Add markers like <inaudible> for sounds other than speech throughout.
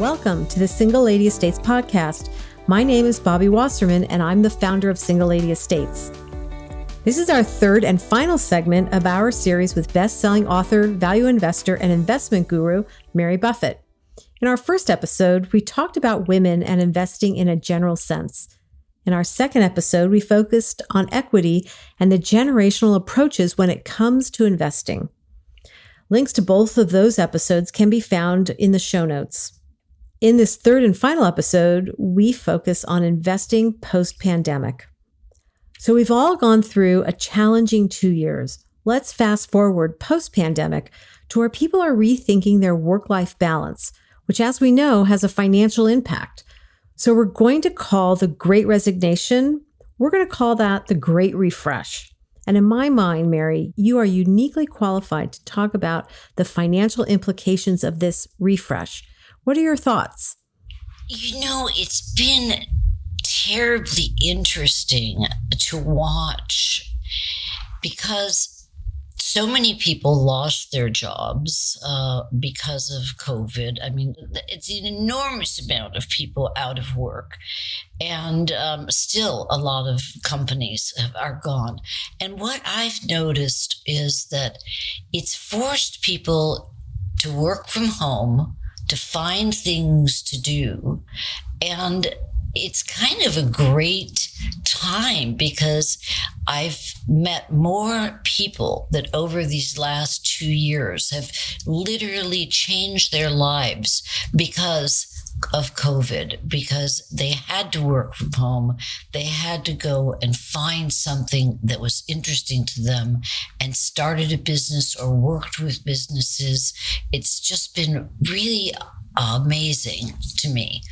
Welcome to the Single Lady Estates podcast. My name is Bobbie Wasserman, and I'm the founder of Single Lady Estates. This is our third and final segment of our series with best selling author, value investor, and investment guru, Mary Buffett. In our first episode, we talked about women and investing in a general sense. In our second episode, we focused on equity and the generational approaches when it comes to investing. Links to both of those episodes can be found in the show notes. In this third and final episode, we focus on investing post pandemic. So we've all gone through a challenging two years. Let's fast forward post pandemic to where people are rethinking their work life balance, which, as we know, has a financial impact. So we're going to call the great resignation, we're going to call that the great refresh. And in my mind, Mary, you are uniquely qualified to talk about the financial implications of this refresh what are your thoughts? You know, it's been terribly interesting to watch because so many people lost their jobs uh, because of COVID. I mean, it's an enormous amount of people out of work, and um, still a lot of companies have, are gone. And what I've noticed is that it's forced people to work from home to find things to do. And it's kind of a great time because I've met more people that over these last two years have literally changed their lives because of COVID because they had to work from home. They had to go and find something that was interesting to them and started a business or worked with businesses. It's just been really amazing to me.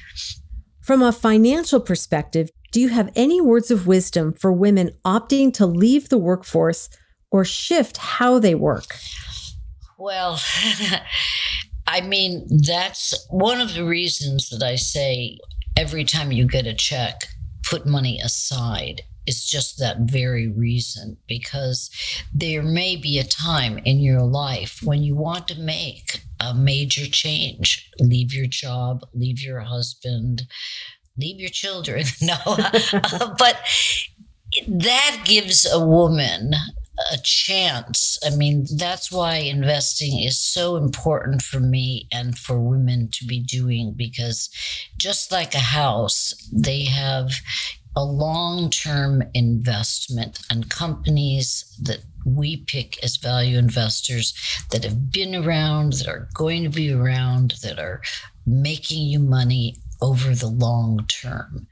From a financial perspective, do you have any words of wisdom for women opting to leave the workforce or shift how they work? Well, <laughs> I mean, that's one of the reasons that I say every time you get a check, put money aside. Is just that very reason because there may be a time in your life when you want to make a major change. Leave your job leave your husband leave your children <laughs> no. <laughs> But that gives a woman a chance. I mean, that's why investing is so important for me and for women to be doing because just like a house, they have a long term investment and companies that we pick as value investors that have been around, that are going to be around, that are making you money over the long term.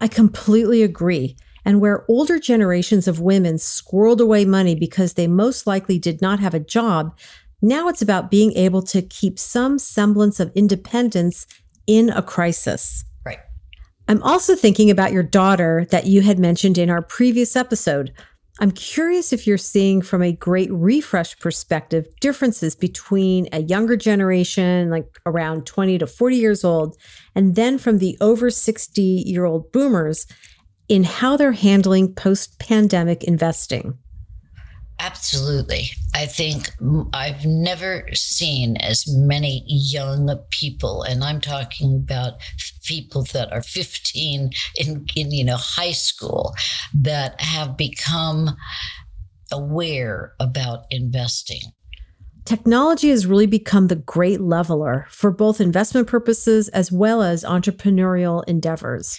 I completely agree and where older generations of women squirreled away money because they most likely did not have a job, now it's about being able to keep some semblance of independence in a crisis. Right. I'm also thinking about your daughter that you had mentioned in our previous episode. I'm curious if you're seeing from a great refresh perspective differences between a younger generation, like around 20 to 40 years old, and then from the over 60 year old boomers in how they're handling post pandemic investing? Absolutely. I think I've never seen as many young people, and I'm talking about people that are 15 in, in you know high school that have become aware about investing. Technology has really become the great leveler for both investment purposes as well as entrepreneurial endeavors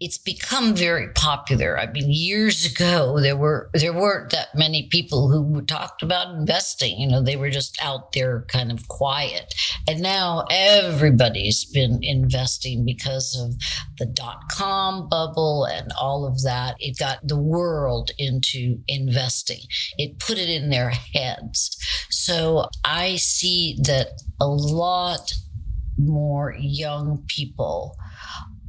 it's become very popular. I mean, years ago there were there weren't that many people who talked about investing. You know, they were just out there kind of quiet. And now everybody's been investing because of the dot com bubble and all of that. It got the world into investing. It put it in their heads. So I see that a lot more young people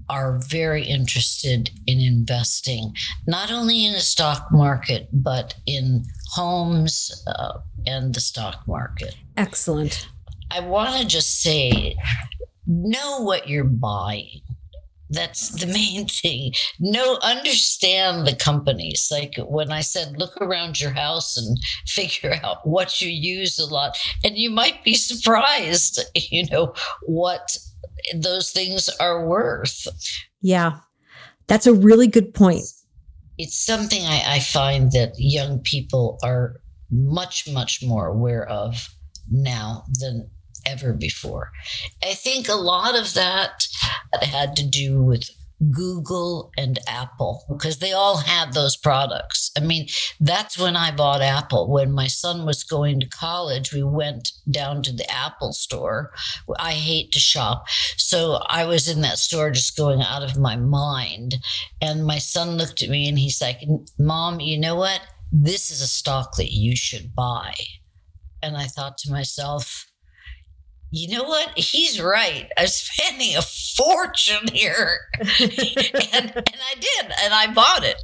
are very interested in investing, not only in the stock market, but in homes uh, and the stock market. Excellent. I want to just say know what you're buying. That's the <laughs> main thing. No, understand the companies. Like when I said, look around your house and <laughs> figure out what you use a lot. And you might be <laughs> surprised, you know, what those things are worth. Yeah, that's a really good point. It's something I, I find that young people are much, much more aware of now than ever before. I think a lot of that had to do with Google and Apple because they all had those products. I mean, that's when I bought Apple. When my son was going to college, we went down to the Apple store. I hate to shop. So I was in that store just going out of my mind. And my son looked at me and he's like, Mom, you know what? This is a stock that you should buy. And I thought to myself, you know what? He's right. I'm spending a fortune here. <laughs> and, and I did, and I bought it.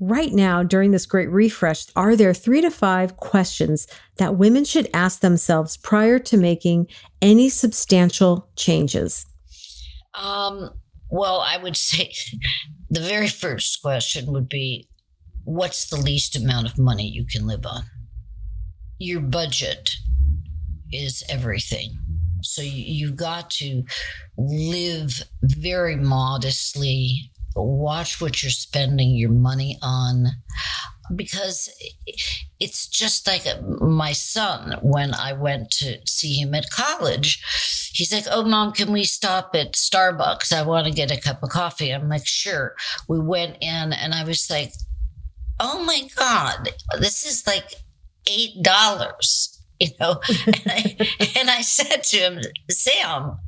Right now, during this great refresh, are there three to five questions that women should ask themselves prior to making any substantial changes? Um, well, I would say <laughs> the very first question would be what's the least amount of money you can live on? your budget is everything. So you, you got to live very modestly, watch what you're spending your money on because it's just like uh, my son when I went to see him at college. He's like, Oh, mom, can we stop at Starbucks? I want to get a cup of coffee. I'm like, Sure. We went in and I was like, Oh my God, this is like eight dollars, <laughs> you know. and, I, and I said to him, Sam,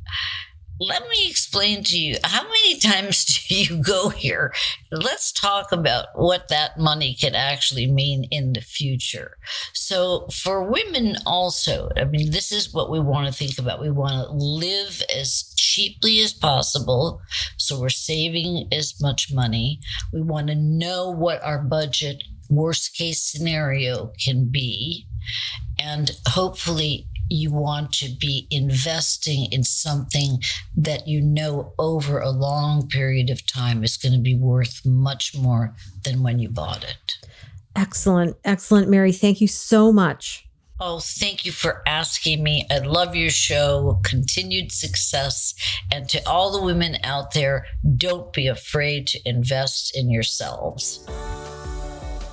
let me explain to you how many times do you go here? Let's talk about what that money can actually mean in the future. So, for women, also, I mean, this is what we want to think about. We want to live as cheaply as possible. So, we're saving as much money. We want to know what our budget worst case scenario can be. And hopefully, you want to be investing in something that you know over a long period of time is going to be worth much more than when you bought it. Excellent. Excellent, Mary. Thank you so much. Oh, thank you for asking me. I love your show. Continued success. And to all the women out there, don't be afraid to invest in yourselves.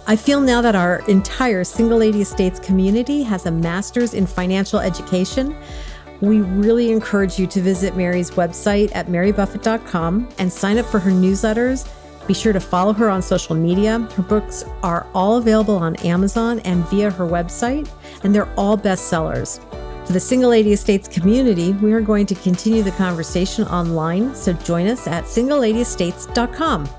I feel now that our entire Single Lady Estates community has a master's in financial education. We really encourage you to visit Mary's website at marybuffett.com and sign up for her newsletters. Be sure to follow her on social media. Her books are all available on Amazon and via her website, and they're all bestsellers. For the Single Lady Estates community, we are going to continue the conversation online, so join us at singleladyestates.com.